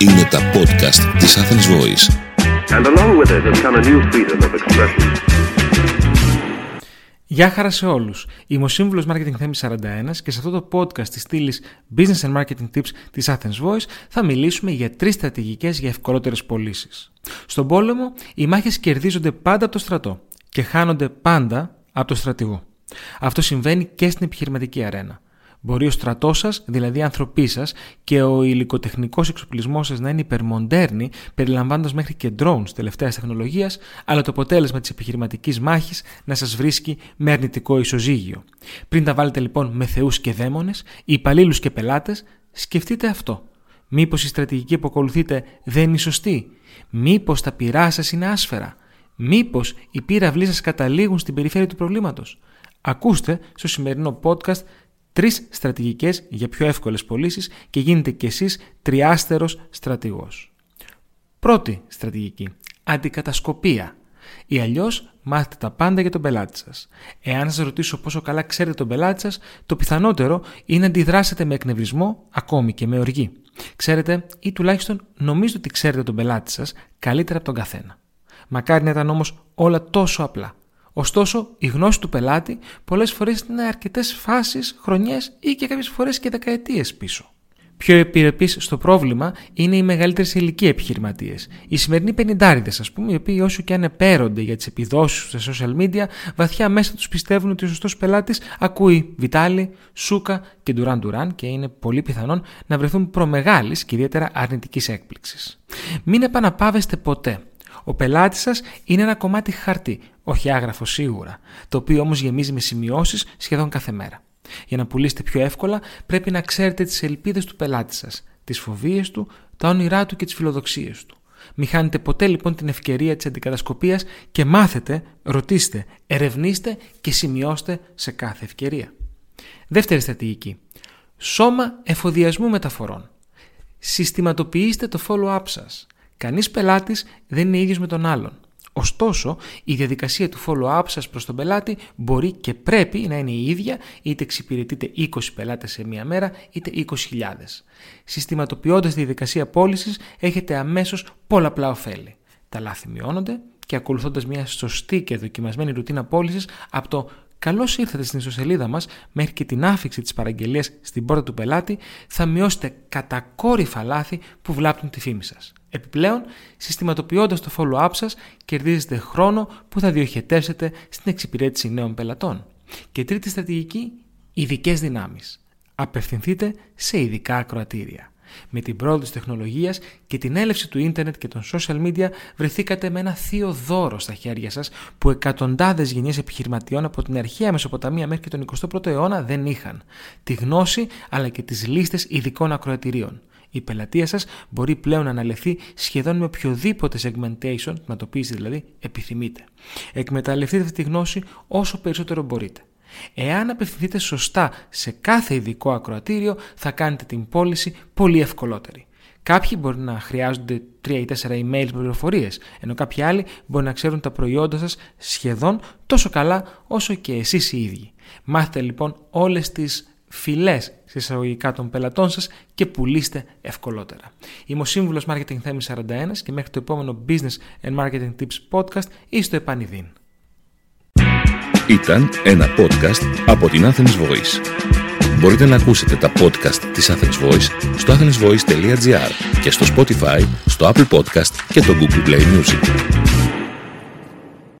Είναι τα podcast της Athens Voice. And along with it has come a new freedom of expression. Γεια χαρά σε όλους. Είμαι ο σύμβουλος Marketing Θέμη 41 και σε αυτό το podcast της στήλης Business and Marketing Tips της Athens Voice θα μιλήσουμε για τρεις στρατηγικές για ευκολότερες πωλήσεις. Στον πόλεμο οι μάχες κερδίζονται πάντα από το στρατό και χάνονται πάντα από το στρατηγό. Αυτό συμβαίνει και στην επιχειρηματική αρένα. Μπορεί ο στρατός σας, δηλαδή οι άνθρωποι σας, και ο υλικοτεχνικός εξοπλισμός σας να είναι υπερμοντέρνοι, περιλαμβάνοντας μέχρι και drones τελευταίας τεχνολογίας, αλλά το αποτέλεσμα της επιχειρηματικής μάχης να σας βρίσκει με αρνητικό ισοζύγιο. Πριν τα βάλετε λοιπόν με θεούς και δαίμονες, υπαλλήλους και πελάτες, σκεφτείτε αυτό. Μήπως η στρατηγική που ακολουθείτε δεν είναι σωστή; Μήπως τα πυρά σας είναι άσφαιρα; Μήπως οι πύραυλοι σας καταλήγουν στην περιφέρεια του προβλήματος; Ακούστε στο σημερινό podcast τρεις στρατηγικές για πιο εύκολες πωλήσεις και γίνετε κι εσείς τριάστερος στρατηγός. Πρώτη στρατηγική. Αντικατασκοπία. Ή αλλιώς μάθετε τα πάντα για τον πελάτη σας. Εάν σας ρωτήσω πόσο καλά ξέρετε τον πελάτη σας, το πιθανότερο είναι να αντιδράσετε με εκνευρισμό, ακόμη και με οργή. Ξέρετε, ή τουλάχιστον νομίζετε ότι ξέρετε τον πελάτη σας καλύτερα από τον καθένα. Μακάρι να ήταν όμως όλα τόσο απλά. Ωστόσο, η γνώση του πελάτη πολλές φορές είναι αρκετές φάσεις, χρονιές ή και κάποιες φορές και δεκαετίες πίσω. Πιο επιρρεπεί στο πρόβλημα είναι οι μεγαλύτερες ηλικία επιχειρηματίες. Οι σημερινοί πενιντάριδες, ας πούμε, οι οποίοι όσο και αν επέρονται για τις επιδόσεις τους στα social media, βαθιά μέσα τους πιστεύουν ότι ο σωστός πελάτης ακούει Βιτάλη, Σούκα και Ντουράν Ντουράν και είναι πολύ πιθανόν να βρεθούν προμεγάλης και ιδιαίτερα αρνητικής έκπληξης. Μην επαναπάβεστε ποτέ ο πελάτης σας είναι ένα κομμάτι χαρτί, όχι άγραφο σίγουρα, το οποίο όμως γεμίζει με σημειώσεις σχεδόν κάθε μέρα. Για να πουλήσετε πιο εύκολα, πρέπει να ξέρετε τις ελπίδες του πελάτη σας, τις φοβίες του, τα όνειρά του και τις φιλοδοξίες του. Μην χάνετε ποτέ λοιπόν την ευκαιρία της αντικατασκοπίας και μάθετε, ρωτήστε, ερευνήστε και σημειώστε σε κάθε ευκαιρία. Δεύτερη στρατηγική. Σώμα εφοδιασμού μεταφορών. Συστηματοποιήστε το follow-up σας. Κανείς πελάτης δεν είναι ίδιος με τον άλλον. Ωστόσο, η διαδικασία του follow-up σας προς τον πελάτη μπορεί και πρέπει να είναι η ίδια, είτε εξυπηρετείτε 20 πελάτες σε μία μέρα, είτε 20.000. Συστηματοποιώντας τη διαδικασία πώλησης, έχετε αμέσως πολλαπλά ωφέλη. Τα λάθη μειώνονται και ακολουθώντας μια σωστή και δοκιμασμένη ρουτίνα πώλησης από το Καλώς ήρθατε στην ιστοσελίδα μας μέχρι και την άφηξη της παραγγελίας στην πόρτα του πελάτη, θα μειώσετε κατακόρυφα λάθη που βλάπτουν τη φήμη σας. Επιπλέον, συστηματοποιώντας το follow-up σας, κερδίζετε χρόνο που θα διοχετεύσετε στην εξυπηρέτηση νέων πελατών. Και τρίτη στρατηγική, ειδικές δυνάμεις. Απευθυνθείτε σε ειδικά ακροατήρια. Με την πρόοδο της τεχνολογίας και την έλευση του ίντερνετ και των social media βρεθήκατε με ένα θείο δώρο στα χέρια σας που εκατοντάδες γενιές επιχειρηματιών από την αρχαία Μεσοποταμία μέχρι και τον 21ο αιώνα δεν είχαν. Τη γνώση αλλά και τις λίστες ειδικών ακροατηρίων. Η πελατεία σας μπορεί πλέον να αναλυθεί σχεδόν με οποιοδήποτε segmentation, να το πείσει δηλαδή, επιθυμείτε. Εκμεταλλευτείτε αυτή τη γνώση όσο περισσότερο μπορείτε. Εάν απευθυνθείτε σωστά σε κάθε ειδικό ακροατήριο, θα κάνετε την πώληση πολύ ευκολότερη. Κάποιοι μπορεί να χρειάζονται 3 ή 4 email πληροφορίες, ενώ κάποιοι άλλοι μπορεί να ξέρουν τα προϊόντα σας σχεδόν τόσο καλά όσο και εσείς οι ίδιοι. Μάθετε λοιπόν όλες τις φυλές εισαγωγικά των πελατών σας και πουλήστε ευκολότερα. Είμαι ο Σύμβουλος Marketing Θέμης 41 και μέχρι το επόμενο Business and Marketing Tips podcast είστε επανειδήν. Ήταν ένα podcast από την Athens Voice. Μπορείτε να ακούσετε τα podcast της Athens Voice στο athensvoice.gr και στο Spotify, στο Apple Podcast και το Google Play Music.